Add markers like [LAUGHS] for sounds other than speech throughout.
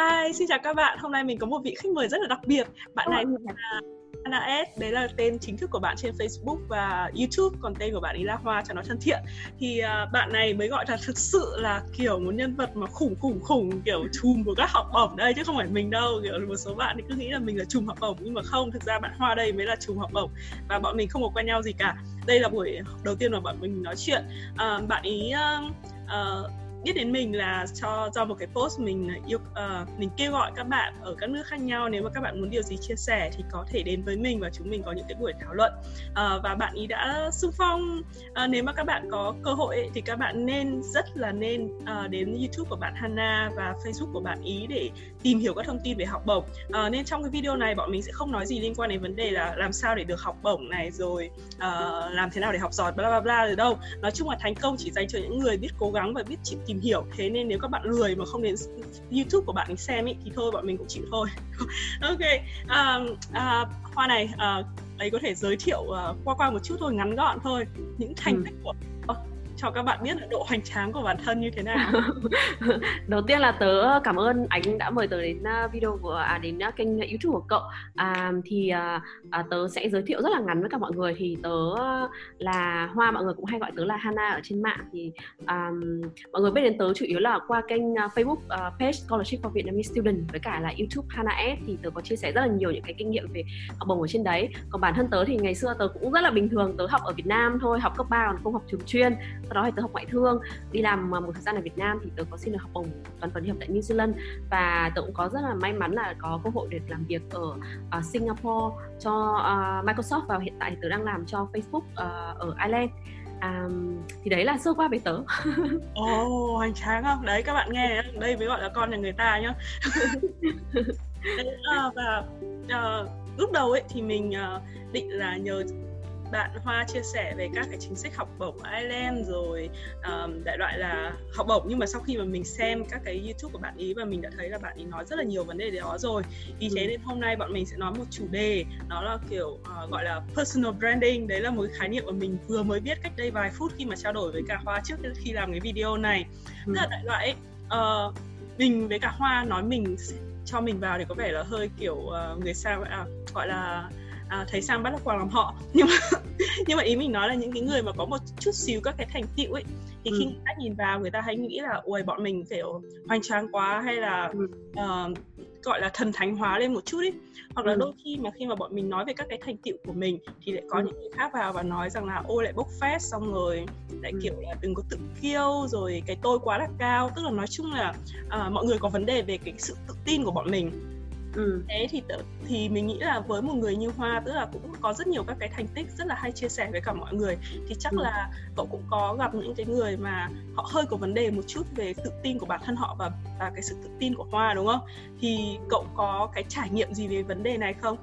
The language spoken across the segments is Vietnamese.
Hi, xin chào các bạn. Hôm nay mình có một vị khách mời rất là đặc biệt. Bạn này là Anna S, đấy là tên chính thức của bạn trên Facebook và YouTube, còn tên của bạn ấy là Hoa cho nó thân thiện. Thì uh, bạn này mới gọi là thực sự là kiểu một nhân vật mà khủng khủng khủng kiểu chùm của các học bổng đây chứ không phải mình đâu. Kiểu một số bạn thì cứ nghĩ là mình là chùm học bổng nhưng mà không, thực ra bạn Hoa đây mới là chùm học bổng và bọn mình không có quen nhau gì cả. Đây là buổi đầu tiên mà bọn mình nói chuyện. Uh, bạn ý uh, uh, biết đến mình là cho do một cái post mình à, yêu uh, mình kêu gọi các bạn ở các nước khác nhau. Nếu mà các bạn muốn điều gì chia sẻ thì có thể đến với mình và chúng mình có những cái buổi thảo luận. Uh, và bạn ý đã xung phong. Uh, nếu mà các bạn có cơ hội ấy, thì các bạn nên rất là nên uh, đến YouTube của bạn Hana và Facebook của bạn ý để tìm hiểu các thông tin về học bổng. Uh, nên trong cái video này bọn mình sẽ không nói gì liên quan đến vấn đề là làm sao để được học bổng này rồi uh, làm thế nào để học giỏi bla bla bla rồi đâu. Nói chung là thành công chỉ dành cho những người biết cố gắng và biết chịu tìm hiểu. Thế nên nếu các bạn lười mà không đến youtube của bạn ấy xem ý, thì thôi bọn mình cũng chịu thôi. [LAUGHS] Ok um, uh, hoa này uh, ấy có thể giới thiệu uh, qua qua một chút thôi ngắn gọn thôi những thành ừ. tích của cho các bạn biết là độ hoành tráng của bản thân như thế nào. [LAUGHS] Đầu tiên là tớ cảm ơn anh đã mời tớ đến à, video của à, đến à, kênh youtube của cậu. À, thì à, à, tớ sẽ giới thiệu rất là ngắn với cả mọi người. Thì tớ à, là hoa mọi người cũng hay gọi tớ là hana ở trên mạng. Thì à, mọi người biết đến tớ chủ yếu là qua kênh facebook uh, page scholarship for vietnamese student với cả là youtube hana s. Thì tớ có chia sẻ rất là nhiều những cái kinh nghiệm về học bổng ở trên đấy. Còn bản thân tớ thì ngày xưa tớ cũng rất là bình thường. Tớ học ở việt nam thôi học cấp 3 còn không học trường chuyên sau đó thì tớ học ngoại thương. Đi làm một thời gian ở Việt Nam thì tớ có xin được học bổng toàn phần học tại New Zealand. Và tớ cũng có rất là may mắn là có cơ hội được làm việc ở uh, Singapore cho uh, Microsoft và hiện tại tớ đang làm cho Facebook uh, ở Ireland. Um, thì đấy là sơ qua về tớ. [LAUGHS] Ồ oh, hoành tráng không? Đấy các bạn nghe đây mới gọi là con nhà người ta nhá. [LAUGHS] Đấy, uh, và uh, lúc đầu ấy thì mình uh, định là nhờ bạn Hoa chia sẻ về các cái chính sách học bổng Ireland rồi um, đại loại là học bổng. Nhưng mà sau khi mà mình xem các cái YouTube của bạn ý và mình đã thấy là bạn ý nói rất là nhiều vấn đề đó rồi. Vì thế nên hôm nay bọn mình sẽ nói một chủ đề nó là kiểu uh, gọi là personal branding. Đấy là một khái niệm mà mình vừa mới biết cách đây vài phút khi mà trao đổi với cả Hoa trước khi làm cái video này. Ừ. tức là đại loại uh, mình với cả Hoa nói mình cho mình vào thì có vẻ là hơi kiểu uh, người sao à, gọi là à, thấy sang bắt quàng làm họ [LAUGHS] nhưng mà nhưng mà ý mình nói là những cái người mà có một chút xíu các cái thành tựu ấy thì khi ừ. người ta nhìn vào người ta hay nghĩ là ui bọn mình kiểu hoành tráng quá hay là ừ. uh, gọi là thần thánh hóa lên một chút ấy hoặc là ừ. đôi khi mà khi mà bọn mình nói về các cái thành tựu của mình thì lại có ừ. những người khác vào và nói rằng là ôi lại bốc phét xong rồi lại ừ. kiểu là đừng có tự kiêu rồi cái tôi quá là cao tức là nói chung là uh, mọi người có vấn đề về cái sự tự tin của bọn mình ừ. thế thì thì mình nghĩ là với một người như hoa tức là cũng có rất nhiều các cái thành tích rất là hay chia sẻ với cả mọi người thì chắc ừ. là cậu cũng có gặp những cái người mà họ hơi có vấn đề một chút về tự tin của bản thân họ và và cái sự tự tin của hoa đúng không thì cậu có cái trải nghiệm gì về vấn đề này không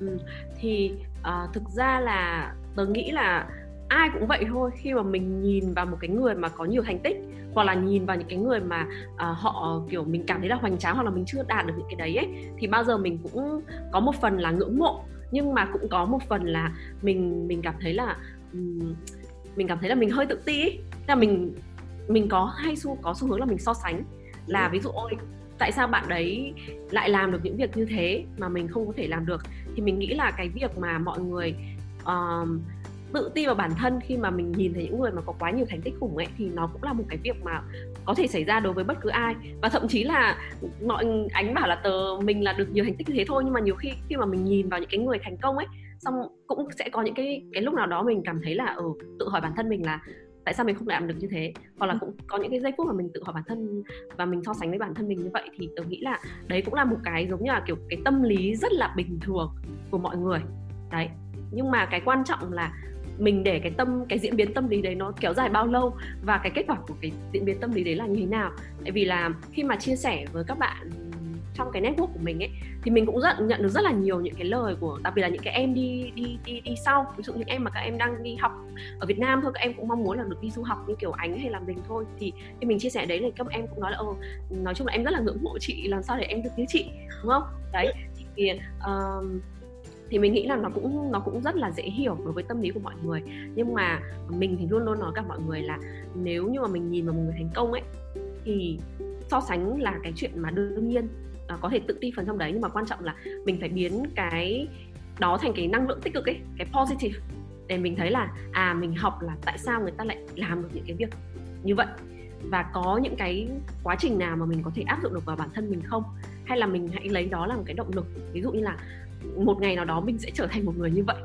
ừ. thì uh, thực ra là tớ nghĩ là ai cũng vậy thôi. Khi mà mình nhìn vào một cái người mà có nhiều thành tích hoặc là nhìn vào những cái người mà uh, họ kiểu mình cảm thấy là hoành tráng hoặc là mình chưa đạt được những cái đấy ấy thì bao giờ mình cũng có một phần là ngưỡng mộ. Nhưng mà cũng có một phần là mình mình cảm thấy là um, mình cảm thấy là mình hơi tự ti ấy. là mình mình có hay xu có xu hướng là mình so sánh là ví dụ ôi tại sao bạn đấy lại làm được những việc như thế mà mình không có thể làm được? Thì mình nghĩ là cái việc mà mọi người uh, tự tin vào bản thân khi mà mình nhìn thấy những người mà có quá nhiều thành tích khủng ấy thì nó cũng là một cái việc mà có thể xảy ra đối với bất cứ ai. Và thậm chí là mọi ánh bảo là tờ mình là được nhiều thành tích như thế thôi nhưng mà nhiều khi khi mà mình nhìn vào những cái người thành công ấy xong cũng sẽ có những cái cái lúc nào đó mình cảm thấy là ừ, tự hỏi bản thân mình là tại sao mình không làm được như thế? Hoặc là cũng có những cái giây phút mà mình tự hỏi bản thân và mình so sánh với bản thân mình như vậy thì tôi nghĩ là đấy cũng là một cái giống như là kiểu cái tâm lý rất là bình thường của mọi người. Đấy. Nhưng mà cái quan trọng là mình để cái tâm cái diễn biến tâm lý đấy nó kéo dài bao lâu và cái kết quả của cái diễn biến tâm lý đấy là như thế nào. Tại vì là khi mà chia sẻ với các bạn trong cái network của mình ấy thì mình cũng rất nhận được rất là nhiều những cái lời của đặc biệt là những cái em đi đi đi đi sau. Ví dụ những em mà các em đang đi học ở Việt Nam thôi các em cũng mong muốn là được đi du học như kiểu ánh hay là mình thôi. Thì khi mình chia sẻ đấy thì các em cũng nói là ô nói chung là em rất là ngưỡng mộ chị làm sao để em được như chị. Đúng không? Đấy thì uh, thì mình nghĩ là nó cũng nó cũng rất là dễ hiểu đối với tâm lý của mọi người. Nhưng mà mình thì luôn luôn nói cả mọi người là nếu như mà mình nhìn vào một người thành công ấy thì so sánh là cái chuyện mà đương nhiên à, có thể tự ti phần trong đấy. Nhưng mà quan trọng là mình phải biến cái đó thành cái năng lượng tích cực ấy cái positive. Để mình thấy là à mình học là tại sao người ta lại làm được những cái việc như vậy và có những cái quá trình nào mà mình có thể áp dụng được vào bản thân mình không? Hay là mình hãy lấy đó làm cái động lực? Ví dụ như là một ngày nào đó mình sẽ trở thành một người như vậy.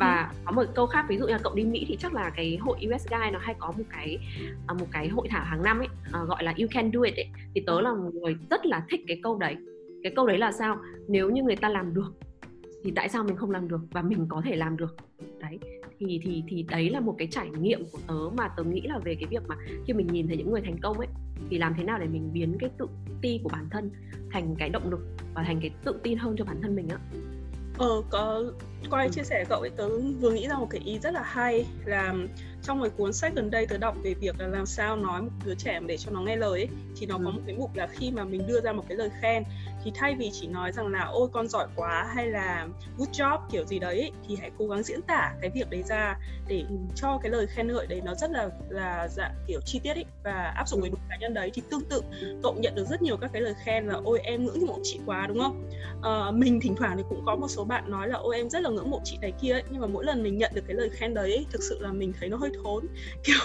Và có một câu khác ví dụ như là cậu đi Mỹ thì chắc là cái hội US Guy nó hay có một cái à, một cái hội thảo hàng năm ấy uh, gọi là you can do it ấy. thì tớ là một người rất là thích cái câu đấy. Cái câu đấy là sao? Nếu như người ta làm được thì tại sao mình không làm được và mình có thể làm được? Đấy thì thì thì đấy là một cái trải nghiệm của tớ mà tớ nghĩ là về cái việc mà khi mình nhìn thấy những người thành công ấy thì làm thế nào để mình biến cái tự ti của bản thân thành cái động lực và thành cái tự tin hơn cho bản thân mình á Ờ, có qua chia sẻ cậu ấy tớ vừa nghĩ ra một cái ý rất là hay là trong một cuốn sách gần đây tớ đọc về việc là làm sao nói một đứa trẻ để cho nó nghe lời ấy, thì nó ừ. có một cái mục là khi mà mình đưa ra một cái lời khen thì thay vì chỉ nói rằng là ôi con giỏi quá hay là good job kiểu gì đấy thì hãy cố gắng diễn tả cái việc đấy ra để cho cái lời khen ngợi đấy nó rất là là dạng kiểu chi tiết ấy và áp dụng với đúng cá nhân đấy. Thì tương tự cậu nhận được rất nhiều các cái lời khen là ôi em ngưỡng mộ chị quá đúng không? À, mình thỉnh thoảng thì cũng có một số bạn nói là ôi em rất là ngưỡng mộ chị này kia ấy nhưng mà mỗi lần mình nhận được cái lời khen đấy thực sự là mình thấy nó hơi thốn. [LAUGHS] Kiểu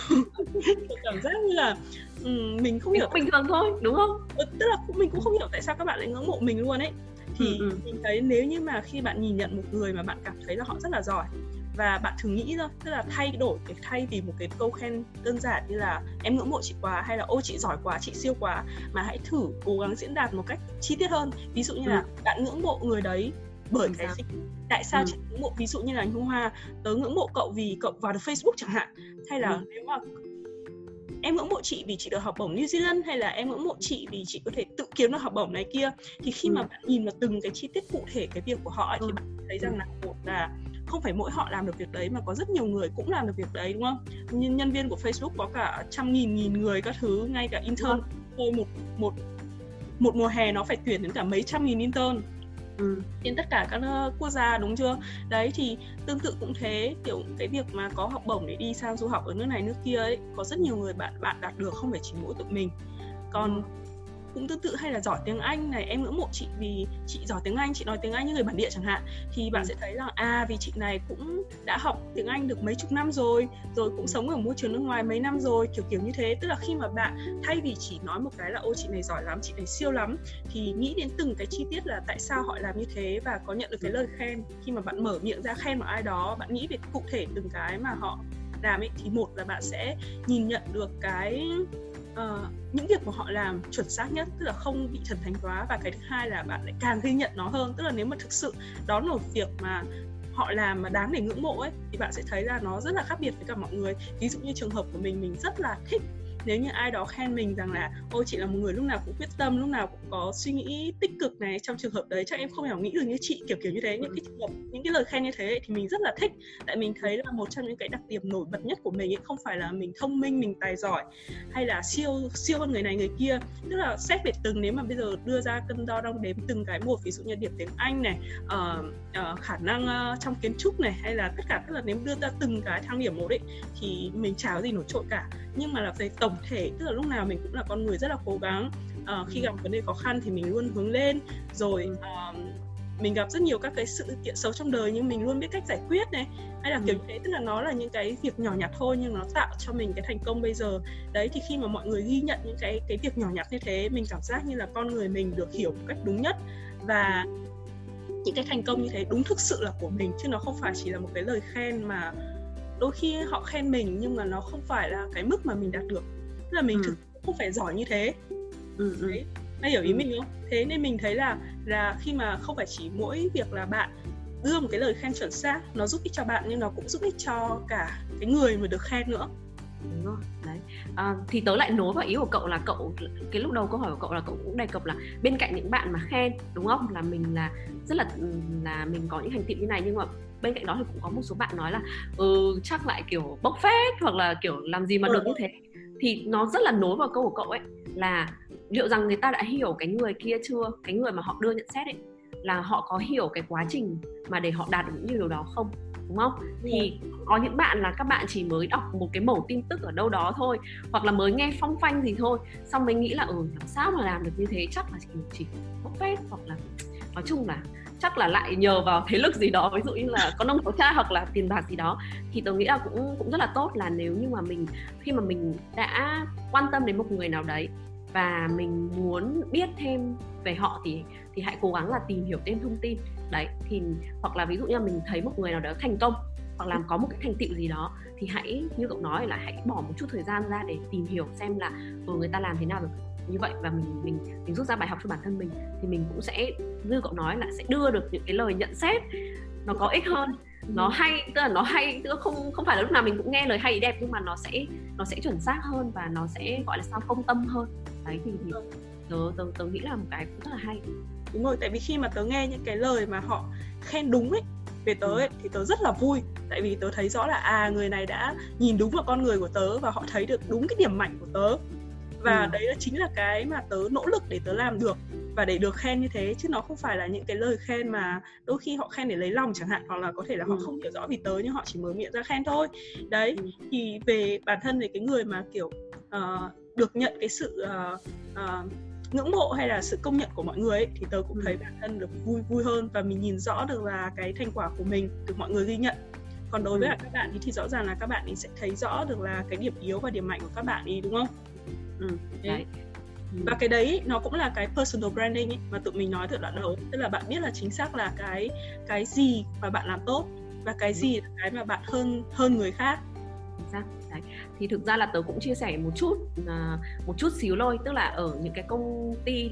cảm giác như là um, mình không hiểu bình thường thôi đúng không? Ừ, tức là mình cũng không hiểu tại sao các bạn lại ngưỡng mộ mình luôn ấy thì ừ, ừ. mình thấy nếu như mà khi bạn nhìn nhận một người mà bạn cảm thấy là họ rất là giỏi và bạn thử nghĩ thôi tức là thay đổi cái thay vì một cái câu khen đơn giản như là em ngưỡng mộ chị quá hay là ô chị giỏi quá chị siêu quá mà hãy thử cố gắng diễn đạt một cách chi tiết hơn ví dụ như ừ. là bạn ngưỡng mộ người đấy bởi cái gì tại sao ừ. chị ngưỡng mộ ví dụ như là nhung hoa tớ ngưỡng mộ cậu vì cậu vào được facebook chẳng hạn hay là ừ. nếu mà em ngưỡng mộ chị vì chị được học bổng New Zealand hay là em ngưỡng mộ chị vì chị có thể tự kiếm được học bổng này kia thì khi ừ. mà bạn nhìn vào từng cái chi tiết cụ thể cái việc của họ ừ. thì bạn thấy rằng là một là không phải mỗi họ làm được việc đấy mà có rất nhiều người cũng làm được việc đấy đúng không? Nhân, nhân viên của Facebook có cả trăm nghìn nghìn người các thứ ngay cả intern thôi một một một mùa hè nó phải tuyển đến cả mấy trăm nghìn intern ừ. trên tất cả các quốc gia đúng chưa? Đấy thì tương tự cũng thế kiểu cái việc mà có học bổng để đi sang du học ở nước này nước kia ấy có rất nhiều người bạn bạn đạt được không phải chỉ mỗi tụi mình. Còn cũng tương tự hay là giỏi tiếng Anh này em ngưỡng mộ chị vì chị giỏi tiếng Anh chị nói tiếng Anh như người bản địa chẳng hạn thì bạn ừ. sẽ thấy rằng à vì chị này cũng đã học tiếng Anh được mấy chục năm rồi rồi cũng sống ở môi trường nước ngoài mấy năm rồi kiểu kiểu như thế. Tức là khi mà bạn thay vì chỉ nói một cái là ô chị này giỏi lắm chị này siêu lắm thì nghĩ đến từng cái chi tiết là tại sao họ làm như thế và có nhận được cái lời khen. Khi mà bạn mở miệng ra khen một ai đó bạn nghĩ về cụ thể từng cái mà họ làm ấy thì một là bạn sẽ nhìn nhận được cái uh, những việc của họ làm chuẩn xác nhất tức là không bị thần thánh hóa và cái thứ hai là bạn lại càng ghi nhận nó hơn. Tức là nếu mà thực sự đó là một việc mà họ làm mà đáng để ngưỡng mộ ấy thì bạn sẽ thấy là nó rất là khác biệt với cả mọi người. Ví dụ như trường hợp của mình mình rất là thích nếu như ai đó khen mình rằng là ôi chị là một người lúc nào cũng quyết tâm lúc nào cũng có suy nghĩ tích cực này trong trường hợp đấy chắc em không thể nghĩ được như chị kiểu kiểu như thế những cái trường hợp những cái lời khen như thế thì mình rất là thích. Tại mình thấy là một trong những cái đặc điểm nổi bật nhất của mình ấy không phải là mình thông minh mình tài giỏi hay là siêu siêu hơn người này người kia. Tức là xét về từng nếu mà bây giờ đưa ra cân đo đong đếm từng cái một ví dụ như điểm tiếng anh này uh, uh, khả năng uh, trong kiến trúc này hay là tất cả tức là nếu đưa ra từng cái thang điểm một ấy thì mình chả có gì nổi trội cả. Nhưng mà là về tổng thể tức là lúc nào mình cũng là con người rất là cố gắng. Uh, khi gặp vấn đề khó khăn thì mình luôn hướng lên. Rồi uh, mình gặp rất nhiều các cái sự kiện xấu trong đời nhưng mình luôn biết cách giải quyết này. Hay là ừ. kiểu như thế tức là nó là những cái việc nhỏ nhặt thôi nhưng nó tạo cho mình cái thành công bây giờ. Đấy thì khi mà mọi người ghi nhận những cái cái việc nhỏ nhặt như thế mình cảm giác như là con người mình được hiểu một cách đúng nhất. Và những cái thành công như thế đúng thực sự là của mình chứ nó không phải chỉ là một cái lời khen mà đôi khi họ khen mình nhưng mà nó không phải là cái mức mà mình đạt được tức là mình ừ. không phải giỏi như thế ừ, ừ. đấy Mày hiểu ý ừ. mình không? Thế nên mình thấy là là khi mà không phải chỉ mỗi việc là bạn đưa một cái lời khen chuẩn xác nó giúp ích cho bạn nhưng nó cũng giúp ích cho cả cái người mà được khen nữa đúng rồi đấy à, thì tớ lại nối vào ý của cậu là cậu cái lúc đầu câu hỏi của cậu là cậu cũng đề cập là bên cạnh những bạn mà khen đúng không là mình là rất là là mình có những thành tựu như này nhưng mà bên cạnh đó thì cũng có một số bạn nói là ừ chắc lại kiểu bốc phét hoặc là kiểu làm gì mà được như thế thì nó rất là nối vào câu của cậu ấy là liệu rằng người ta đã hiểu cái người kia chưa? Cái người mà họ đưa nhận xét ấy là họ có hiểu cái quá trình mà để họ đạt được những điều đó không? Đúng không? Thì có những bạn là các bạn chỉ mới đọc một cái mẩu tin tức ở đâu đó thôi hoặc là mới nghe phong phanh gì thôi xong mới nghĩ là ừ làm sao mà làm được như thế? Chắc là chỉ chỉ bốc phét hoặc là nói chung là chắc là lại nhờ vào thế lực gì đó ví dụ như là có nông có cha hoặc là tiền bạc gì đó thì tôi nghĩ là cũng cũng rất là tốt là nếu như mà mình khi mà mình đã quan tâm đến một người nào đấy và mình muốn biết thêm về họ thì thì hãy cố gắng là tìm hiểu thêm thông tin. Đấy thì hoặc là ví dụ như là mình thấy một người nào đó thành công hoặc làm có một cái thành tựu gì đó thì hãy như cậu nói là hãy bỏ một chút thời gian ra để tìm hiểu xem là ừ, người ta làm thế nào được như vậy và mình mình mình rút ra bài học cho bản thân mình thì mình cũng sẽ như cậu nói là sẽ đưa được những cái lời nhận xét nó có ích hơn. Nó ừ. hay tức là nó hay tức là không không phải là lúc nào mình cũng nghe lời hay đẹp nhưng mà nó sẽ nó sẽ chuẩn xác hơn và nó sẽ gọi là sao công tâm hơn. Đấy thì, thì tớ, tớ tớ nghĩ là một cái cũng rất là hay. Đúng rồi tại vì khi mà tớ nghe những cái lời mà họ khen đúng ấy về tớ ấy, thì tớ rất là vui. Tại vì tớ thấy rõ là à người này đã nhìn đúng vào con người của tớ và họ thấy được đúng cái điểm mạnh của tớ và ừ. đấy là chính là cái mà tớ nỗ lực để tớ làm được và để được khen như thế chứ nó không phải là những cái lời khen mà đôi khi họ khen để lấy lòng chẳng hạn hoặc là có thể là ừ. họ không hiểu rõ vì tớ nhưng họ chỉ mở miệng ra khen thôi đấy ừ. thì về bản thân về cái người mà kiểu uh, được nhận cái sự uh, uh, ngưỡng mộ hay là sự công nhận của mọi người ấy, thì tớ cũng ừ. thấy bản thân được vui vui hơn và mình nhìn rõ được là cái thành quả của mình được mọi người ghi nhận còn đối với ừ. các bạn thì rõ ràng là các bạn ấy sẽ thấy rõ được là cái điểm yếu và điểm mạnh của các bạn ấy đúng không ừ, đấy. Ừ. và cái đấy nó cũng là cái personal branding ấy, mà tụi mình nói từ đoạn đầu. Tức là bạn biết là chính xác là cái cái gì mà bạn làm tốt và cái gì là cái mà bạn hơn hơn người khác. Đấy. Thì thực ra là tớ cũng chia sẻ một chút uh, một chút xíu thôi. Tức là ở những cái công ty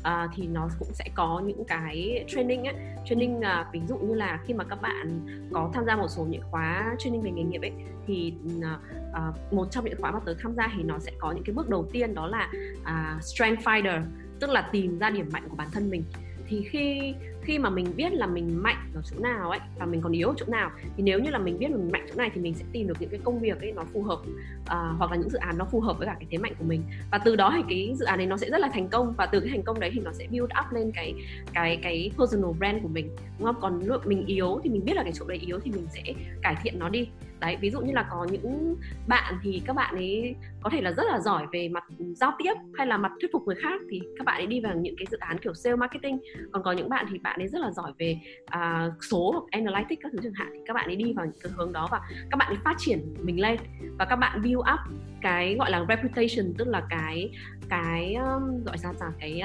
uh, thì nó cũng sẽ có những cái training á. Training uh, ví dụ như là khi mà các bạn có tham gia một số những khóa training về nghề nghiệp ấy thì uh, uh, một trong những khóa mà tớ tham gia thì nó sẽ có những cái bước đầu tiên đó là uh, strength finder tức là tìm ra điểm mạnh của bản thân mình. Thì khi khi mà mình biết là mình mạnh ở chỗ nào ấy và mình còn yếu ở chỗ nào thì nếu như là mình biết là mình mạnh chỗ này thì mình sẽ tìm được những cái công việc ấy nó phù hợp uh, hoặc là những dự án nó phù hợp với cả cái thế mạnh của mình. Và từ đó thì cái dự án này nó sẽ rất là thành công và từ cái thành công đấy thì nó sẽ build up lên cái cái cái personal brand của mình đúng không? Còn lúc mình yếu thì mình biết là cái chỗ đấy yếu thì mình sẽ cải thiện nó đi đấy ví dụ như là có những bạn thì các bạn ấy có thể là rất là giỏi về mặt giao tiếp hay là mặt thuyết phục người khác thì các bạn ấy đi vào những cái dự án kiểu sale marketing. Còn có những bạn thì bạn ấy rất là giỏi về uh, số hoặc analytics các thứ chẳng hạn thì các bạn ấy đi vào những cái hướng đó và các bạn ấy phát triển mình lên và các bạn build up cái gọi là reputation tức là cái cái um, gọi ra là cái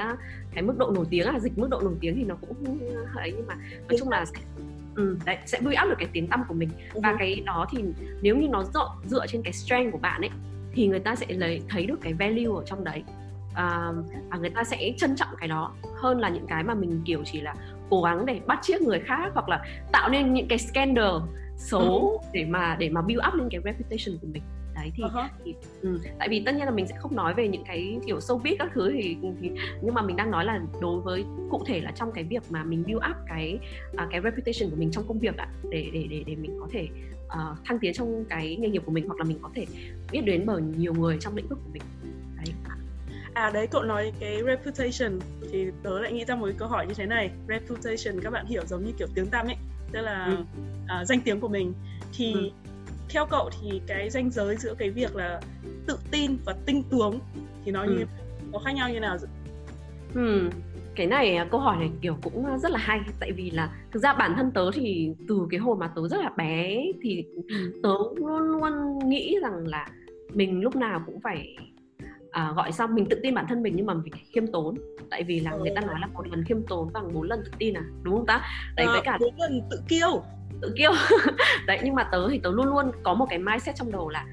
cái mức độ nổi tiếng là dịch mức độ nổi tiếng thì nó cũng ấy nhưng mà nói chung là ừ, đấy sẽ build up được cái tiếng tăm của mình uh-huh. và cái đó thì nếu như nó dựa dựa trên cái strength của bạn ấy thì người ta sẽ lấy thấy được cái value ở trong đấy à, và người ta sẽ trân trọng cái đó hơn là những cái mà mình kiểu chỉ là cố gắng để bắt chiếc người khác hoặc là tạo nên những cái scandal xấu uh-huh. để mà để mà build up lên cái reputation của mình đấy thì, uh-huh. thì ừ, tại vì tất nhiên là mình sẽ không nói về những cái kiểu showbiz các thứ thì, thì nhưng mà mình đang nói là đối với cụ thể là trong cái việc mà mình build up cái uh, cái reputation của mình trong công việc ạ để để để để mình có thể uh, thăng tiến trong cái nghề nghiệp của mình hoặc là mình có thể biết đến bởi nhiều người trong lĩnh vực của mình. Đấy. À đấy cậu nói cái reputation thì tớ lại nghĩ ra một cái câu hỏi như thế này. Reputation các bạn hiểu giống như kiểu tiếng tăm ấy tức là ừ. uh, danh tiếng của mình. Thì ừ theo cậu thì cái ranh giới giữa cái việc là tự tin và tinh tướng thì nó như ừ. có khác nhau như nào ừ. cái này câu hỏi này kiểu cũng rất là hay tại vì là thực ra bản thân tớ thì từ cái hồi mà tớ rất là bé thì ừ. tớ luôn luôn nghĩ rằng là mình lúc nào cũng phải à, gọi xong mình tự tin bản thân mình nhưng mà mình khiêm tốn tại vì là ừ. người ta nói là một lần khiêm tốn bằng bốn lần tự tin à đúng không ta đấy à, với cả bốn lần tự kiêu tự kiêu [LAUGHS] đấy nhưng mà tớ thì tớ luôn luôn có một cái mindset trong đầu là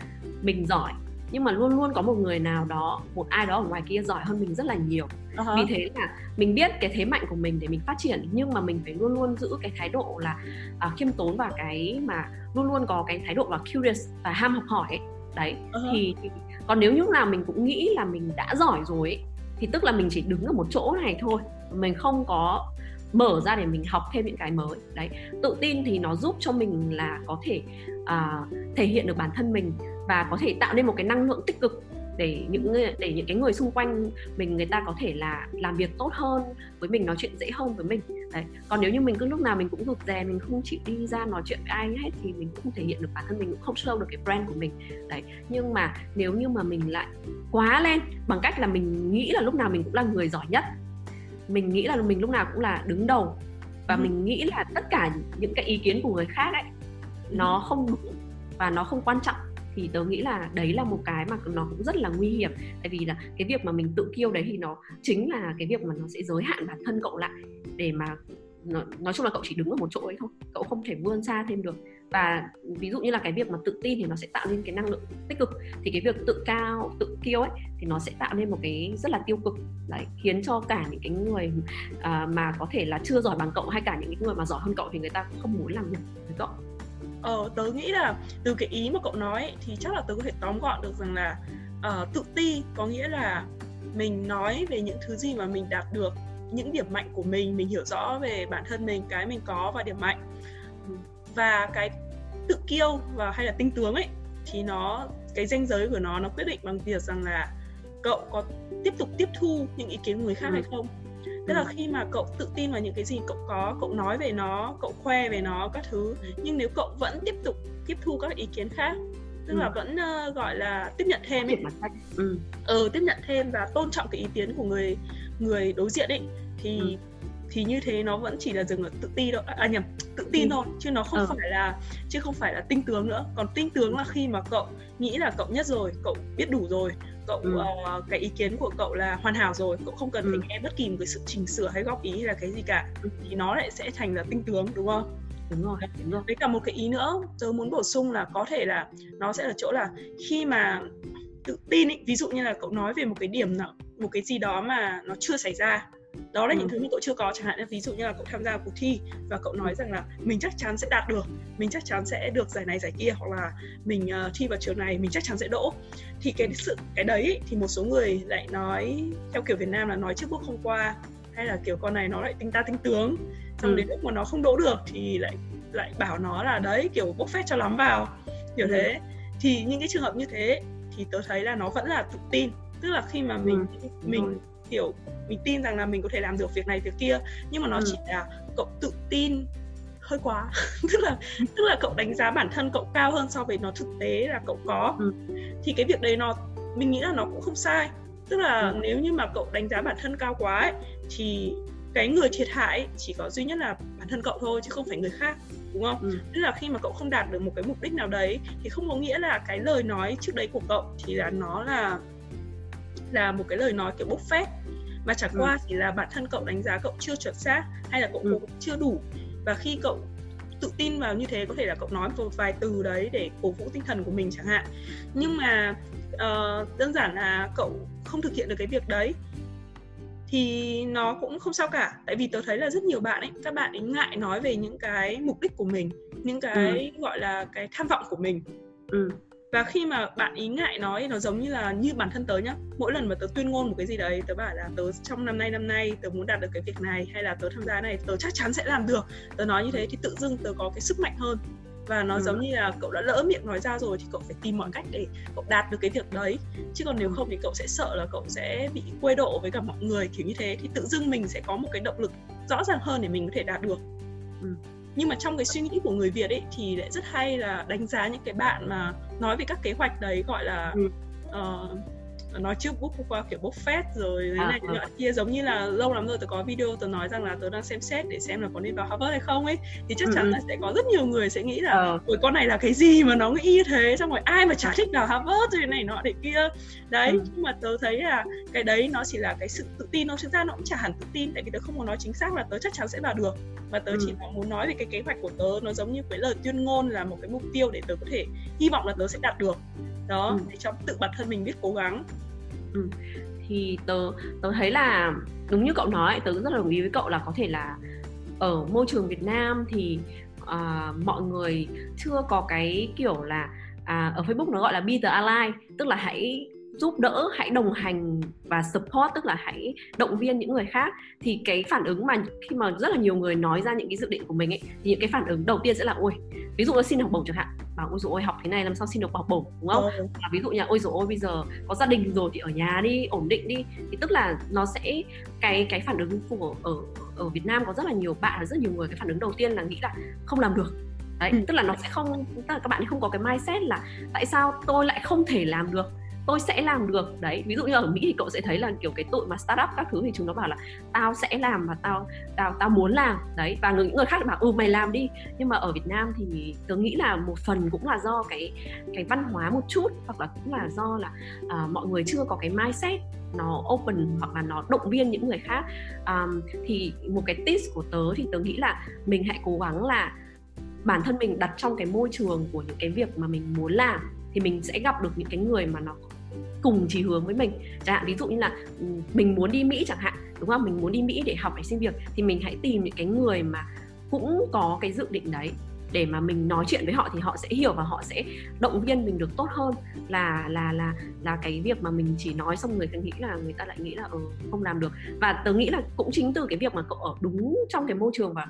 mình giỏi nhưng mà luôn luôn có một người nào đó một ai đó ở ngoài kia giỏi hơn mình rất là nhiều uh-huh. vì thế là mình biết cái thế mạnh của mình để mình phát triển nhưng mà mình phải luôn luôn giữ cái thái độ là uh, khiêm tốn và cái mà luôn luôn có cái thái độ là curious và ham học hỏi ấy. đấy uh-huh. thì, thì còn nếu lúc nào mình cũng nghĩ là mình đã giỏi rồi ấy, thì tức là mình chỉ đứng ở một chỗ này thôi mình không có mở ra để mình học thêm những cái mới. Đấy tự tin thì nó giúp cho mình là có thể uh, thể hiện được bản thân mình và có thể tạo nên một cái năng lượng tích cực để những để những cái người xung quanh mình người ta có thể là làm việc tốt hơn với mình nói chuyện dễ hơn với mình. Đấy còn nếu như mình cứ lúc nào mình cũng rụt rè mình không chịu đi ra nói chuyện với ai hết thì mình cũng không thể hiện được bản thân mình cũng không show được cái brand của mình. Đấy nhưng mà nếu như mà mình lại quá lên bằng cách là mình nghĩ là lúc nào mình cũng là người giỏi nhất mình nghĩ là mình lúc nào cũng là đứng đầu. Và ừ. mình nghĩ là tất cả những cái ý kiến của người khác ấy nó không đúng và nó không quan trọng. Thì tớ nghĩ là đấy là một cái mà nó cũng rất là nguy hiểm. Tại vì là cái việc mà mình tự kiêu đấy thì nó chính là cái việc mà nó sẽ giới hạn bản thân cậu lại để mà nó, nói chung là cậu chỉ đứng ở một chỗ ấy thôi. Cậu không thể vươn xa thêm được và ví dụ như là cái việc mà tự tin thì nó sẽ tạo nên cái năng lượng tích cực. Thì cái việc tự cao tự kiêu ấy thì nó sẽ tạo nên một cái rất là tiêu cực. Đấy khiến cho cả những cái người uh, mà có thể là chưa giỏi bằng cậu hay cả những cái người mà giỏi hơn cậu thì người ta cũng không muốn làm việc với cậu. Ờ, tớ nghĩ là từ cái ý mà cậu nói thì chắc là tớ có thể tóm gọn được rằng là uh, tự ti có nghĩa là mình nói về những thứ gì mà mình đạt được những điểm mạnh của mình mình hiểu rõ về bản thân mình cái mình có và điểm mạnh và cái tự kiêu và hay là tinh tướng ấy thì nó cái danh giới của nó nó quyết định bằng việc rằng là cậu có tiếp tục tiếp thu những ý kiến của người khác ừ. hay không tức là ừ. khi mà cậu tự tin vào những cái gì cậu có cậu nói về nó cậu khoe về nó các thứ nhưng nếu cậu vẫn tiếp tục tiếp thu các ý kiến khác tức ừ. là vẫn uh, gọi là tiếp nhận thêm ấy ừ. ừ tiếp nhận thêm và tôn trọng cái ý kiến của người người đối diện ấy thì ừ. thì như thế nó vẫn chỉ là dừng ở tự ti đâu à, à nhầm tự tin ừ. thôi chứ nó không ừ. phải là chứ không phải là tinh tướng nữa còn tinh tướng là khi mà cậu nghĩ là cậu nhất rồi cậu biết đủ rồi cậu ừ. uh, cái ý kiến của cậu là hoàn hảo rồi cậu không cần ừ. phải nghe bất kỳ một cái sự chỉnh sửa hay góp ý hay là cái gì cả ừ. thì nó lại sẽ thành là tinh tướng đúng không đúng rồi đúng rồi với cả một cái ý nữa tớ muốn bổ sung là có thể là nó sẽ là chỗ là khi mà tự tin ý, ví dụ như là cậu nói về một cái điểm nào một cái gì đó mà nó chưa xảy ra đó là ừ. những thứ mà cậu chưa có chẳng hạn ví dụ như là cậu tham gia cuộc thi và cậu nói rằng là mình chắc chắn sẽ đạt được mình chắc chắn sẽ được giải này giải kia hoặc là mình uh, thi vào trường này mình chắc chắn sẽ đỗ thì cái sự cái đấy thì một số người lại nói theo kiểu Việt Nam là nói trước bước không qua hay là kiểu con này nó lại tinh ta tinh tướng xong ừ. đến lúc mà nó không đỗ được thì lại lại bảo nó là đấy kiểu bốc phét cho lắm vào kiểu ừ. thế thì những cái trường hợp như thế thì tớ thấy là nó vẫn là tự tin tức là khi mà mình ừ. mình kiểu mình tin rằng là mình có thể làm được việc này việc kia nhưng mà nó ừ. chỉ là cậu tự tin hơi quá [LAUGHS] tức là tức là cậu đánh giá bản thân cậu cao hơn so với nó thực tế là cậu có ừ. thì cái việc đấy nó mình nghĩ là nó cũng không sai tức là ừ. nếu như mà cậu đánh giá bản thân cao quá ấy, thì cái người thiệt hại chỉ có duy nhất là bản thân cậu thôi chứ không phải người khác đúng không? Ừ. Tức là khi mà cậu không đạt được một cái mục đích nào đấy thì không có nghĩa là cái lời nói trước đấy của cậu thì là nó là là một cái lời nói kiểu bốc phét mà chẳng ừ. qua chỉ là bản thân cậu đánh giá cậu chưa chuẩn xác hay là cậu ừ. chưa đủ và khi cậu tự tin vào như thế có thể là cậu nói một vài từ đấy để cổ vũ tinh thần của mình chẳng hạn nhưng mà uh, đơn giản là cậu không thực hiện được cái việc đấy thì nó cũng không sao cả tại vì tớ thấy là rất nhiều bạn ấy các bạn ấy ngại nói về những cái mục đích của mình những cái ừ. gọi là cái tham vọng của mình ừ và khi mà bạn ý ngại nói nó giống như là như bản thân tớ nhá. Mỗi lần mà tớ tuyên ngôn một cái gì đấy tớ bảo là tớ trong năm nay năm nay tớ muốn đạt được cái việc này hay là tớ tham gia này tớ chắc chắn sẽ làm được. Tớ nói như thế thì tự dưng tớ có cái sức mạnh hơn. Và nó ừ. giống như là cậu đã lỡ miệng nói ra rồi thì cậu phải tìm mọi cách để cậu đạt được cái việc đấy. Chứ còn nếu không thì cậu sẽ sợ là cậu sẽ bị quê độ với cả mọi người kiểu như thế. Thì tự dưng mình sẽ có một cái động lực rõ ràng hơn để mình có thể đạt được. Ừ nhưng mà trong cái suy nghĩ của người Việt ấy thì lại rất hay là đánh giá những cái bạn mà nói về các kế hoạch đấy gọi là ừ. uh, nói trước book qua kiểu bốc phét rồi thế à, này à. kia giống như là lâu lắm rồi tớ có video tớ nói rằng là tớ đang xem xét để xem là có nên vào Harvard hay không ấy thì chắc ừ. chắn ừ. là sẽ có rất nhiều người sẽ nghĩ là ôi con này là cái gì mà nó nghĩ như thế xong rồi ai mà chả thích vào Harvard rồi này nọ để kia đấy ừ. nhưng mà tớ thấy là cái đấy nó chỉ là cái sự tự tin thôi thực ra nó cũng chả hẳn tự tin tại vì tớ không muốn nói chính xác là tớ chắc chắn sẽ vào được mà tớ ừ. chỉ muốn nói về cái kế hoạch của tớ nó giống như cái lời tuyên ngôn là một cái mục tiêu để tớ có thể hy vọng là tớ sẽ đạt được đó ừ. để cho tự bản thân mình biết cố gắng ừ. thì tớ tớ thấy là đúng như cậu nói tớ rất là đồng ý với cậu là có thể là ở môi trường Việt Nam thì uh, mọi người chưa có cái kiểu là à, ở Facebook nó gọi là be the ally tức là hãy giúp đỡ hãy đồng hành và support tức là hãy động viên những người khác. Thì cái phản ứng mà khi mà rất là nhiều người nói ra những cái dự định của mình ấy thì những cái phản ứng đầu tiên sẽ là ôi ví dụ là xin học bổng chẳng hạn. Bảo ôi dồi ôi học thế này làm sao xin được học bổng? Đúng không? Ừ. và ví dụ như là ôi dồi ôi bây giờ có gia đình rồi thì ở nhà đi ổn định đi. Thì tức là nó sẽ cái cái phản ứng của ở ở Việt Nam có rất là nhiều bạn rất nhiều người cái phản ứng đầu tiên là nghĩ là không làm được. Đấy ừ. tức là nó sẽ không tức là các bạn không có cái mindset là tại sao tôi lại không thể làm được tôi sẽ làm được. Đấy ví dụ như ở mỹ thì cậu sẽ thấy là kiểu cái tụi mà startup các thứ thì chúng nó bảo là tao sẽ làm và tao tao tao muốn làm. Đấy và những người khác bảo ừ mày làm đi. Nhưng mà ở việt nam thì tớ nghĩ là một phần cũng là do cái cái văn hóa một chút hoặc là cũng là do là uh, mọi người chưa có cái mindset nó open hoặc là nó động viên những người khác. Um, thì một cái tips của tớ thì tớ nghĩ là mình hãy cố gắng là bản thân mình đặt trong cái môi trường của những cái việc mà mình muốn làm thì mình sẽ gặp được những cái người mà nó cùng chỉ hướng với mình. Chẳng hạn ví dụ như là ừ, mình muốn đi mỹ chẳng hạn đúng không? Mình muốn đi mỹ để học để xin việc thì mình hãy tìm những cái người mà cũng có cái dự định đấy. Để mà mình nói chuyện với họ thì họ sẽ hiểu và họ sẽ động viên mình được tốt hơn. Là là là là cái việc mà mình chỉ nói xong người ta nghĩ là người ta lại nghĩ là ừ, không làm được. Và tớ nghĩ là cũng chính từ cái việc mà cậu ở đúng trong cái môi trường và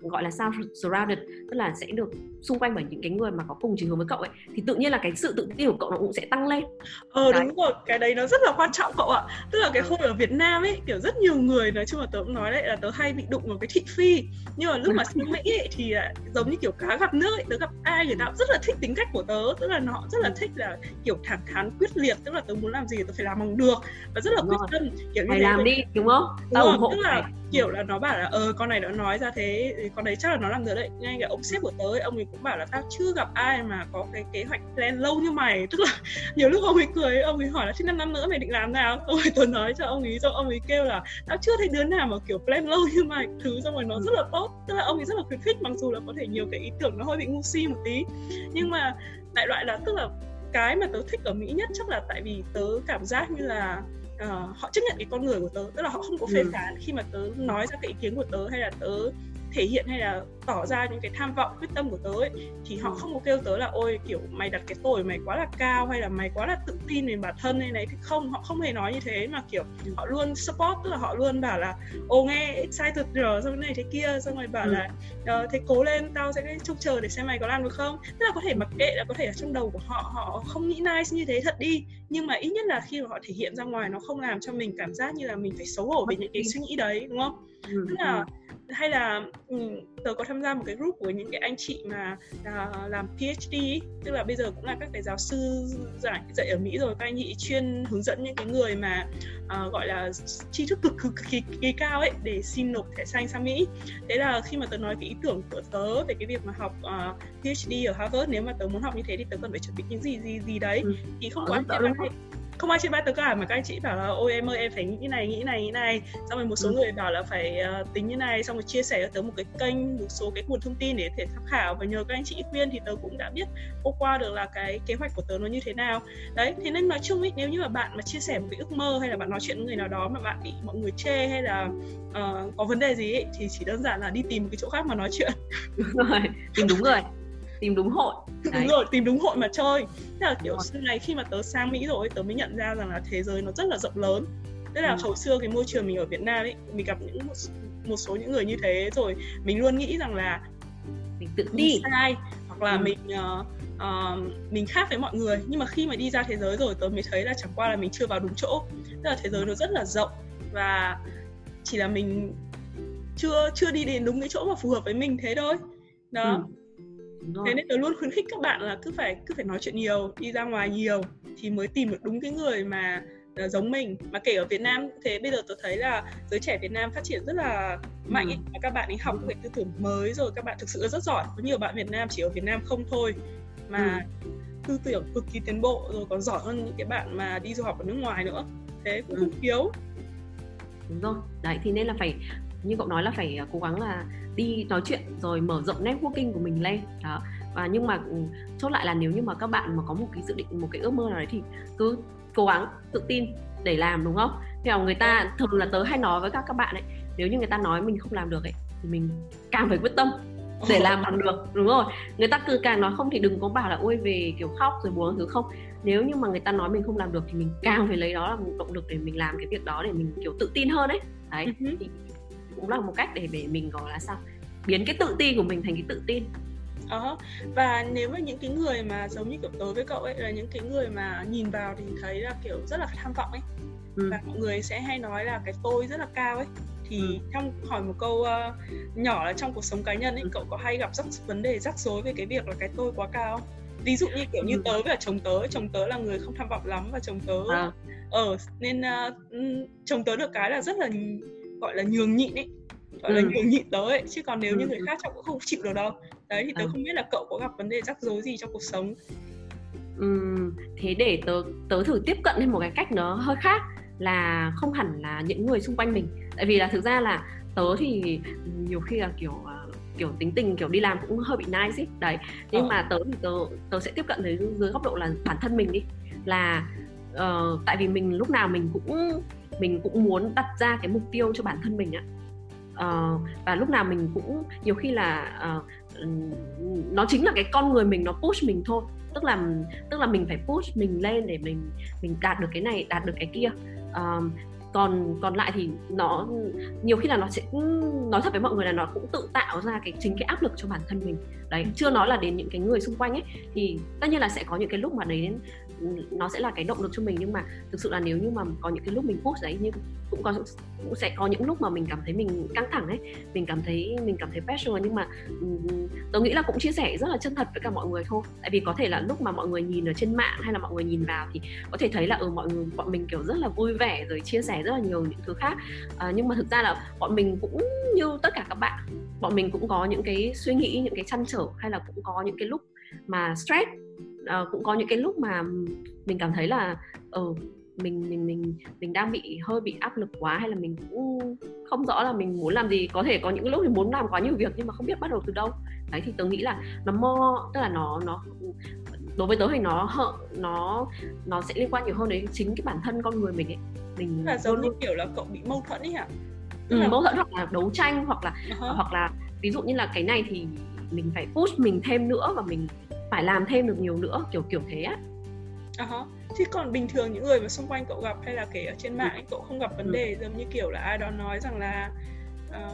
gọi là sao surrounded tức là sẽ được xung quanh bởi những cái người mà có cùng chí hướng với cậu ấy. Thì tự nhiên là cái sự tự tin của cậu nó cũng sẽ tăng lên. Ờ đấy. đúng rồi cái đấy nó rất là quan trọng cậu ạ. Tức là cái ừ. hồi ở Việt Nam ấy kiểu rất nhiều người nói chung là tớ cũng nói đấy là tớ hay bị đụng vào cái thị phi. Nhưng mà lúc mà sang Mỹ ấy, thì giống như kiểu cá gặp nước ấy tớ gặp ai người ta cũng rất là thích tính cách của tớ. Tức là nó rất là thích là kiểu thẳng thắn quyết liệt tức là tớ muốn làm gì tớ phải làm bằng được. Và rất là quyết tâm kiểu như phải làm đi đúng không? Tao ủng hộ tức là kiểu là nó bảo là ờ con này đã nói ra thế con đấy chắc là nó làm được đấy. Ngay cả ông sếp của tớ ấy, ông ấy cũng bảo là tao chưa gặp ai mà có cái kế hoạch plan lâu như mày. Tức là [LAUGHS] nhiều lúc ông ấy cười ông ấy hỏi là thế năm năm nữa mày định làm nào? Ông ấy tớ nói cho ông ấy xong ông ấy kêu là tao chưa thấy đứa nào mà kiểu plan lâu như mày. Thứ xong rồi nó rất là tốt. Tức là ông ấy rất là khuyến khích mặc dù là có thể nhiều cái ý tưởng nó hơi bị ngu si một tí. Nhưng mà đại loại là tức là cái mà tớ thích ở Mỹ nhất chắc là tại vì tớ cảm giác như là uh, họ chấp nhận cái con người của tớ tức là họ không có phê ừ. phán khi mà tớ nói ra cái ý kiến của tớ hay là tớ thể hiện hay là tỏ ra những cái tham vọng quyết tâm của tớ ấy thì họ không có kêu tớ là ôi kiểu mày đặt cái tuổi mày quá là cao hay là mày quá là tự tin về bản thân này này. Thì không họ không hề nói như thế mà kiểu họ luôn support tức là họ luôn bảo là ô nghe excited rồi xong này thế kia. Xong rồi bảo ừ. là ờ, thế cố lên tao sẽ trông chờ để xem mày có làm được không. Tức là có thể mặc kệ là có thể ở trong đầu của họ họ không nghĩ nice như thế thật đi nhưng mà ít nhất là khi mà họ thể hiện ra ngoài nó không làm cho mình cảm giác như là mình phải xấu hổ về những cái suy nghĩ đấy đúng không? Ừ, tức là hay là ừ, tớ có tham gia một cái group của những cái anh chị mà uh, làm PhD tức là bây giờ cũng là các cái giáo sư dạy dạy ở Mỹ rồi các anh chị chuyên hướng dẫn những cái người mà uh, gọi là tri thức cực cực kỳ, kỳ cao ấy để xin nộp thẻ xanh sang Mỹ. Thế là khi mà tớ nói cái ý tưởng của tớ về cái việc mà học uh, PhD ở Harvard nếu mà tớ muốn học như thế thì tớ cần phải chuẩn bị những gì gì gì đấy. Ừ. thì không không ai chia ba tớ cả mà các anh chị bảo là ôi em ơi em phải nghĩ này nghĩ này nghĩ này. Xong rồi một số ừ. người bảo là phải uh, tính như này xong rồi chia sẻ cho tớ một cái kênh một số cái nguồn thông tin để thể tham khảo. Và nhờ các anh chị khuyên thì tớ cũng đã biết ô qua được là cái kế hoạch của tớ nó như thế nào. Đấy thế nên nói chung ý nếu như mà bạn mà chia sẻ một cái ước mơ hay là bạn nói chuyện với người nào đó mà bạn bị mọi người chê hay là uh, có vấn đề gì ấy, thì chỉ đơn giản là đi tìm một cái chỗ khác mà nói chuyện. Đúng rồi tìm đúng người tìm đúng hội. Đấy. đúng rồi tìm đúng hội mà chơi. Thế là kiểu sau này khi mà tớ sang mỹ rồi tớ mới nhận ra rằng là thế giới nó rất là rộng lớn. Tức là ừ. hồi xưa cái môi trường mình ở Việt Nam ấy mình gặp những một, một số những người như thế rồi mình luôn nghĩ rằng là mình tự đi. sai hoặc là ừ. mình uh, uh, mình khác với mọi người. Nhưng mà khi mà đi ra thế giới rồi tớ mới thấy là chẳng qua là mình chưa vào đúng chỗ. Tức là thế giới nó rất là rộng và chỉ là mình chưa chưa đi đến đúng cái chỗ mà phù hợp với mình thế thôi. Đó. Ừ thế nên tớ luôn khuyến khích các bạn là cứ phải cứ phải nói chuyện nhiều đi ra ngoài nhiều thì mới tìm được đúng cái người mà uh, giống mình mà kể ở Việt Nam thế bây giờ tôi thấy là giới trẻ Việt Nam phát triển rất là mạnh ấy. Ừ. các bạn ấy học cái tư tưởng mới rồi các bạn thực sự rất giỏi có nhiều bạn Việt Nam chỉ ở Việt Nam không thôi mà ừ. tư tưởng cực kỳ tiến bộ rồi còn giỏi hơn những cái bạn mà đi du học ở nước ngoài nữa thế cũng ừ. không thiếu đúng rồi đấy thì nên là phải như cậu nói là phải à, cố gắng là đi nói chuyện rồi mở rộng networking của mình lên. Đó. Và nhưng mà ừ, chốt lại là nếu như mà các bạn mà có một cái dự định một cái ước mơ nào đấy thì cứ cố gắng tự tin để làm đúng không? Thì người ta thường là tớ hay nói với các các bạn ấy nếu như người ta nói mình không làm được ấy thì mình càng phải quyết tâm [LAUGHS] để làm bằng được đúng rồi. Người ta cứ càng nói không thì đừng có bảo là ôi về kiểu khóc rồi buồn thứ. Không. Nếu như mà người ta nói mình không làm được thì mình càng phải lấy đó là một động lực để mình làm cái việc đó để mình kiểu tự tin hơn ấy. Đấy. Uh-huh. thì cũng là một cách để để mình gọi là sao biến cái tự ti của mình thành cái tự tin uh, và nếu mà những cái người mà giống như kiểu tớ với cậu ấy là những cái người mà nhìn vào thì thấy là kiểu rất là tham vọng ấy ừ. và mọi người sẽ hay nói là cái tôi rất là cao ấy thì ừ. trong hỏi một câu uh, nhỏ là trong cuộc sống cá nhân ấy ừ. cậu có hay gặp rất vấn đề rắc rối về cái việc là cái tôi quá cao không? ví dụ như kiểu như ừ. tớ với chồng tớ chồng tớ là người không tham vọng lắm và chồng tớ à. ờ nên uh, chồng tớ được cái là rất là gọi là nhường nhịn ấy gọi ừ. là nhường nhịn tớ ấy chứ còn nếu ừ. như người khác chắc cũng không chịu được đâu đấy thì tớ à. không biết là cậu có gặp vấn đề rắc rối gì trong cuộc sống Uhm, thế để tớ tớ thử tiếp cận lên một cái cách nó hơi khác là không hẳn là những người xung quanh mình tại vì là thực ra là tớ thì nhiều khi là kiểu uh, kiểu tính tình kiểu đi làm cũng hơi bị nice ấy đấy nhưng ờ. mà tớ thì tớ tớ sẽ tiếp cận dưới dưới góc độ là bản thân mình đi là uh, tại vì mình lúc nào mình cũng mình cũng muốn đặt ra cái mục tiêu cho bản thân mình á uh, ờ, và lúc nào mình cũng nhiều khi là uh, nó chính là cái con người mình nó push mình thôi. Tức là tức là mình phải push mình lên để mình mình đạt được cái này đạt được cái kia. Uh, còn còn lại thì nó nhiều khi là nó sẽ nói thật với mọi người là nó cũng tự tạo ra cái chính cái áp lực cho bản thân mình. Đấy chưa nói là đến những cái người xung quanh ấy thì tất nhiên là sẽ có những cái lúc mà đấy nó sẽ là cái động lực cho mình. Nhưng mà thực sự là nếu như mà có những cái lúc mình push đấy nhưng cũng có cũng sẽ có những lúc mà mình cảm thấy mình căng thẳng ấy mình cảm thấy mình cảm thấy pressure. Nhưng mà tôi nghĩ là cũng chia sẻ rất là chân thật với cả mọi người thôi. Tại vì có thể là lúc mà mọi người nhìn ở trên mạng hay là mọi người nhìn vào thì có thể thấy là ở ừ, mọi người bọn mình kiểu rất là vui vẻ rồi chia sẻ rất là nhiều những thứ khác. À, nhưng mà thực ra là bọn mình cũng như tất cả các bạn bọn mình cũng có những cái suy nghĩ những cái chăn trở hay là cũng có những cái lúc mà stress uh, cũng có những cái lúc mà mình cảm thấy là ừ mình mình mình mình đang bị hơi bị áp lực quá hay là mình cũng không rõ là mình muốn làm gì. Có thể có những lúc thì muốn làm quá nhiều việc nhưng mà không biết bắt đầu từ đâu. Đấy thì tớ nghĩ là nó mo tức là nó nó đối với tớ thì nó hợ nó nó sẽ liên quan nhiều hơn đến chính cái bản thân con người mình ấy. Mình là giống như kiểu là cậu bị mâu thuẫn ấy hả? Ừ, là... mâu thuẫn hoặc là đấu tranh hoặc là uh-huh. hoặc là ví dụ như là cái này thì mình phải push mình thêm nữa và mình phải làm thêm được nhiều nữa kiểu kiểu thế á uh-huh. chứ còn bình thường những người mà xung quanh cậu gặp hay là kể ở trên mạng ấy, cậu không gặp vấn ừ. đề giống như kiểu là ai đó nói rằng là uh,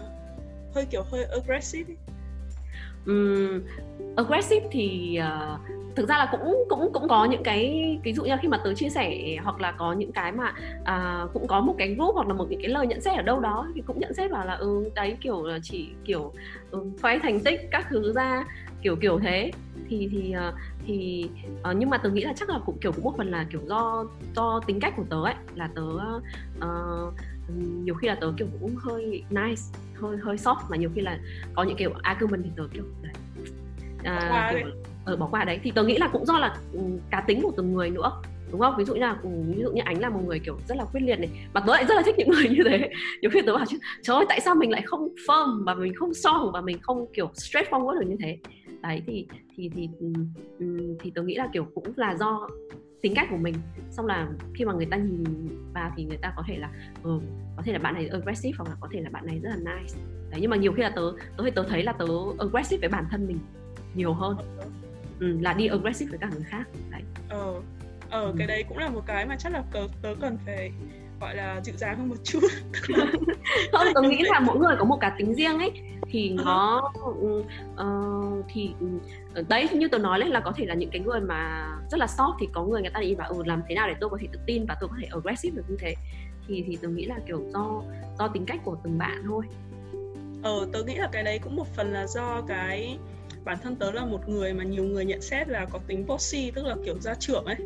hơi kiểu hơi aggressive ấy. Um, aggressive thì uh, thực ra là cũng cũng cũng có những cái ví dụ như khi mà tớ chia sẻ hoặc là có những cái mà à, cũng có một cái group hoặc là một những cái lời nhận xét ở đâu đó thì cũng nhận xét vào là ừ đấy kiểu là chỉ kiểu ừ, khoe thành tích các thứ ra kiểu kiểu thế thì thì uh, thì uh, nhưng mà tớ nghĩ là chắc là cũng kiểu cũng một phần là kiểu do do tính cách của tớ ấy là tớ uh, nhiều khi là tớ kiểu cũng hơi nice hơi hơi soft mà nhiều khi là có những kiểu argument thì tớ kiểu đấy à, kiểu, ở bỏ qua đấy. Thì tớ nghĩ là cũng do là cá tính của từng người nữa đúng không? Ví dụ như là ví dụ như ánh là một người kiểu rất là quyết liệt này mà tớ lại rất là thích những người [LAUGHS] như thế. Nhiều khi tớ bảo chứ trời ơi tại sao mình lại không firm và mình không strong và mình không kiểu straightforward được như thế đấy thì thì thì thì, thì tớ nghĩ là kiểu cũng là do tính cách của mình. Xong là khi mà người ta nhìn vào thì người ta có thể là ừ, có thể là bạn này aggressive hoặc là có thể là bạn này rất là nice. Đấy nhưng mà nhiều khi là tớ tớ tớ thấy là tớ aggressive với bản thân mình nhiều hơn. Ừ, là đi aggressive với cả người khác. Đấy. Ờ ờ ừ. cái đấy cũng là một cái mà chắc là tớ, tớ cần phải gọi là dịu dàng hơn một chút. [LAUGHS] Không tôi nghĩ là mỗi người có một cá tính riêng ấy. Thì uh-huh. nó uh, thì uh, đấy như tôi nói đấy là có thể là những cái người mà rất là soft thì có người người ta đi bảo ừ làm thế nào để tôi có thể tự tin và tôi có thể aggressive được như thế? Thì thì tôi nghĩ là kiểu do do tính cách của từng bạn thôi. Ờ tớ nghĩ là cái đấy cũng một phần là do cái bản thân tớ là một người mà nhiều người nhận xét là có tính bossy tức là kiểu gia trưởng ấy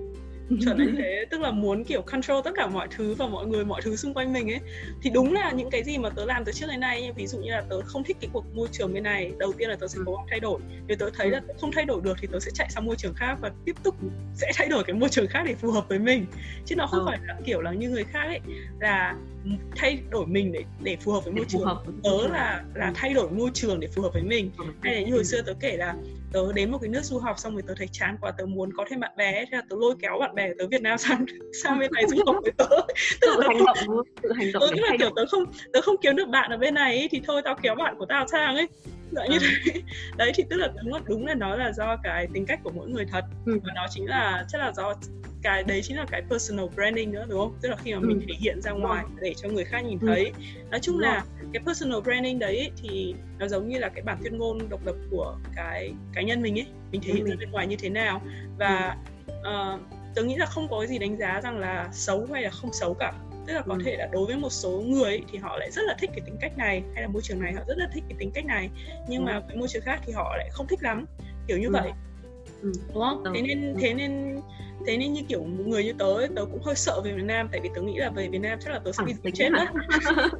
trở nên thế tức là muốn kiểu control tất cả mọi thứ và mọi người mọi thứ xung quanh mình ấy. Thì đúng là những cái gì mà tớ làm từ trước đến nay ví dụ như là tớ không thích cái cuộc môi trường bên này đầu tiên là tớ sẽ cố gắng thay đổi. Nếu tớ thấy là tớ không thay đổi được thì tớ sẽ chạy sang môi trường khác và tiếp tục sẽ thay đổi cái môi trường khác để phù hợp với mình. Chứ nó không ừ. phải là kiểu là như người khác ấy. Là thay đổi mình để để phù hợp với môi trường. hợp tớ là là thay đổi môi trường để phù hợp với mình. Hay là như hồi xưa tớ kể là tớ đến một cái nước du học xong rồi tớ thấy chán quá tớ muốn có thêm bạn bè thế là tớ lôi kéo bạn bè tớ Việt Nam sang sang bên này du học với tớ. [LAUGHS] Tự hành động tự hành động tớ là kiểu tớ không tớ không kiếm được bạn ở bên này ấy, thì thôi tao kéo bạn của tao sang ấy. Dạ như ừ. thế. [LAUGHS] Đấy thì tức là đúng là đúng là nó là do cái tính cách của mỗi người thật. Ừ. và nó chính là chắc là do cái đấy chính là cái personal branding nữa đúng không tức là khi mà mình ừ. thể hiện ra ngoài để cho người khác nhìn ừ. thấy nói chung là cái personal branding đấy thì nó giống như là cái bản tuyên ngôn độc lập của cái cá nhân mình ấy mình thể hiện ra bên ngoài như thế nào và uh, tớ nghĩ là không có cái gì đánh giá rằng là xấu hay là không xấu cả tức là có ừ. thể là đối với một số người ấy, thì họ lại rất là thích cái tính cách này hay là môi trường này họ rất là thích cái tính cách này nhưng ừ. mà cái môi trường khác thì họ lại không thích lắm kiểu như ừ. vậy ừ. đúng không ừ. thế nên thế nên thế nên như kiểu một người như tớ tớ cũng hơi sợ về Việt Nam tại vì tớ nghĩ là về Việt Nam chắc là tớ sẽ bị chết mất [LAUGHS]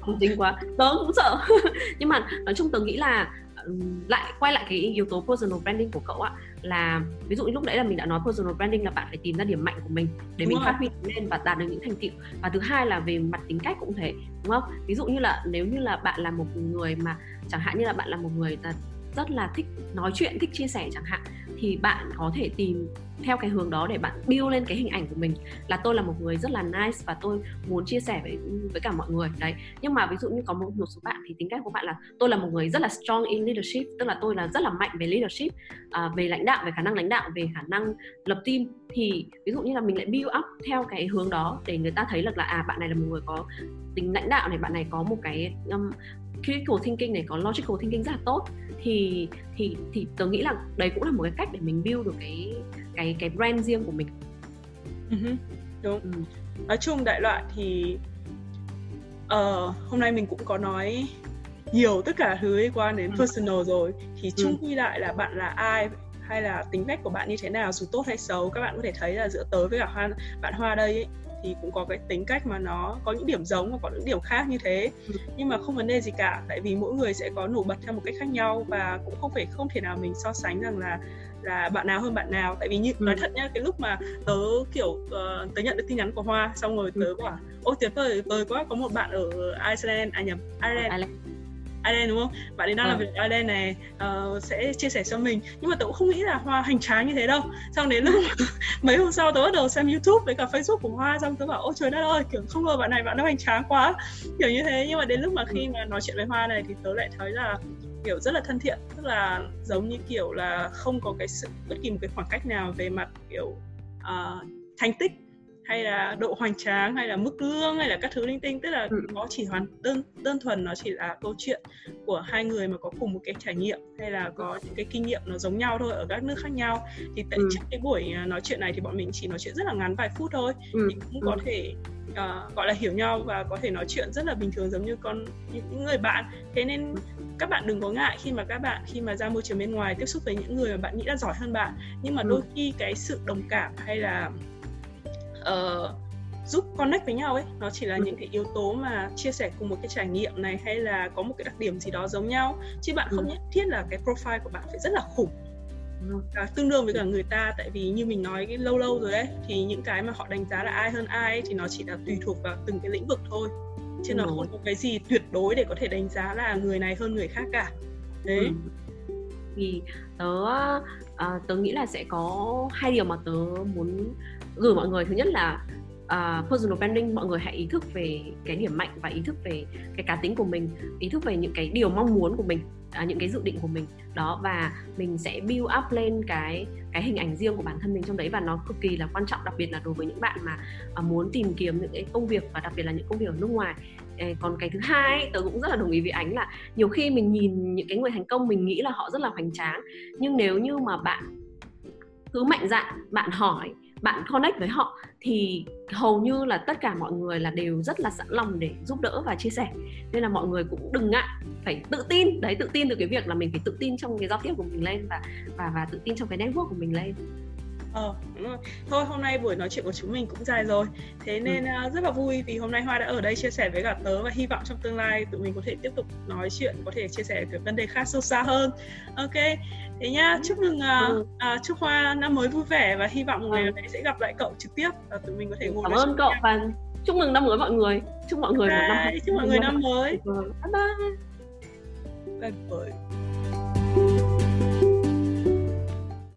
không tính quá. Tớ cũng sợ. [LAUGHS] Nhưng mà nói chung tớ nghĩ là lại quay lại cái yếu tố personal branding của cậu ạ là ví dụ như lúc nãy là mình đã nói personal branding là bạn phải tìm ra điểm mạnh của mình để đúng mình phát huy lên và đạt được những thành tựu. Và thứ hai là về mặt tính cách cũng thế đúng không? Ví dụ như là nếu như là bạn là một người mà chẳng hạn như là bạn là một người rất là thích nói chuyện thích chia sẻ chẳng hạn thì bạn có thể tìm theo cái hướng đó để bạn build lên cái hình ảnh của mình là tôi là một người rất là nice và tôi muốn chia sẻ với với cả mọi người. Đấy nhưng mà ví dụ như có một, một số bạn thì tính cách của bạn là tôi là một người rất là strong in leadership tức là tôi là rất là mạnh về leadership à, về lãnh đạo về khả năng lãnh đạo về khả năng lập team. Thì ví dụ như là mình lại build up theo cái hướng đó để người ta thấy được là à bạn này là một người có tính lãnh đạo này bạn này có một cái um, critical thinking này có logical thinking rất là tốt thì thì thì tớ nghĩ là đấy cũng là một cái cách để mình build được cái cái cái brand riêng của mình uh-huh. đúng ừ. nói chung đại loại thì uh, hôm nay mình cũng có nói nhiều tất cả thứ liên quan đến ừ. personal rồi thì chung quy lại là bạn là ai hay là tính cách của bạn như thế nào dù tốt hay xấu các bạn có thể thấy là giữa tớ với cả hoa bạn hoa đây ấy, thì cũng có cái tính cách mà nó có những điểm giống và có những điểm khác như thế ừ. nhưng mà không vấn đề gì cả tại vì mỗi người sẽ có nổi bật theo một cách khác nhau và cũng không phải không thể nào mình so sánh rằng là là bạn nào hơn bạn nào tại vì như ừ. nói thật nhá cái lúc mà tớ kiểu uh, tớ nhận được tin nhắn của hoa xong rồi tớ ừ. bảo ôi tuyệt vời vời quá có một bạn ở Iceland à nhầm Ireland, Ireland đúng không? Bạn ấy đang ừ. làm việc ở Ireland này uh, sẽ chia sẻ cho mình. Nhưng mà tớ cũng không nghĩ là Hoa hành tráng như thế đâu. Xong đến lúc [LAUGHS] mấy hôm sau tớ bắt đầu xem YouTube với cả Facebook của Hoa xong tớ bảo ôi trời đất ơi kiểu không ngờ bạn này bạn nó hành tráng quá. Kiểu như thế. Nhưng mà đến lúc mà khi mà nói chuyện với Hoa này thì tớ lại thấy là kiểu rất là thân thiện. Tức là giống như kiểu là không có cái sự bất kỳ một cái khoảng cách nào về mặt kiểu uh, thành tích hay là độ hoành tráng hay là mức lương hay là các thứ linh tinh tức là ừ. nó chỉ hoàn đơn đơn thuần nó chỉ là câu chuyện của hai người mà có cùng một cái trải nghiệm hay là có những cái kinh nghiệm nó giống nhau thôi ở các nước khác nhau thì tại ừ. trước cái buổi à, nói chuyện này thì bọn mình chỉ nói chuyện rất là ngắn vài phút thôi ừ. thì cũng có ừ. thể uh, gọi là hiểu nhau và có thể nói chuyện rất là bình thường giống như con những người bạn thế nên các bạn đừng có ngại khi mà các bạn khi mà ra môi trường bên ngoài tiếp xúc với những người mà bạn nghĩ là giỏi hơn bạn nhưng mà ừ. đôi khi cái sự đồng cảm hay là uh, giúp connect với nhau ấy. Nó chỉ là ừ. những cái yếu tố mà chia sẻ cùng một cái trải nghiệm này hay là có một cái đặc điểm gì đó giống nhau. Chứ bạn không ừ. nhất thiết là cái profile của bạn phải rất là khủng. À, tương đương với cả người ta tại vì như mình nói cái lâu lâu rồi đấy thì những cái mà họ đánh giá là ai hơn ai ấy, thì nó chỉ là tùy thuộc vào từng cái lĩnh vực thôi. Chứ nó không có cái gì tuyệt đối để có thể đánh giá là người này hơn người khác cả. Đấy. Ừ. thì tớ uh, tớ nghĩ là sẽ có hai điều mà tớ muốn gửi mọi người. Thứ nhất là uh, personal branding mọi người hãy ý thức về cái điểm mạnh và ý thức về cái cá tính của mình ý thức về những cái điều mong muốn của mình à, những cái dự định của mình. Đó và mình sẽ build up lên cái cái hình ảnh riêng của bản thân mình trong đấy và nó cực kỳ là quan trọng đặc biệt là đối với những bạn mà uh, muốn tìm kiếm những cái công việc và đặc biệt là những công việc ở nước ngoài. Còn cái thứ hai tớ cũng rất là đồng ý với ánh là nhiều khi mình nhìn những cái người thành công mình nghĩ là họ rất là hoành tráng. Nhưng nếu như mà bạn cứ mạnh dạn bạn hỏi bạn connect với họ thì hầu như là tất cả mọi người là đều rất là sẵn lòng để giúp đỡ và chia sẻ. Nên là mọi người cũng đừng ngại, phải tự tin. Đấy, tự tin từ cái việc là mình phải tự tin trong cái giao tiếp của mình lên và và và tự tin trong cái network của mình lên. Ờ, đúng rồi. Thôi hôm nay buổi nói chuyện của chúng mình cũng dài rồi. Thế ừ. nên ừ. uh, rất là vui vì hôm nay Hoa đã ở đây chia sẻ với cả tớ và hy vọng trong tương lai tụi mình có thể tiếp tục nói chuyện, có thể chia sẻ về vấn đề khác sâu xa hơn. Ok. Thế nhá, chúc mừng uh, ừ. uh, chúc Hoa năm mới vui vẻ và hy vọng ngày ừ. này sẽ gặp lại cậu trực tiếp và tụi mình có thể ngồi Cảm ơn cậu và chúc mừng năm mới mọi người. Chúc mọi người okay. một năm chúc mọi người năm mới. Bye bye. Bye bye.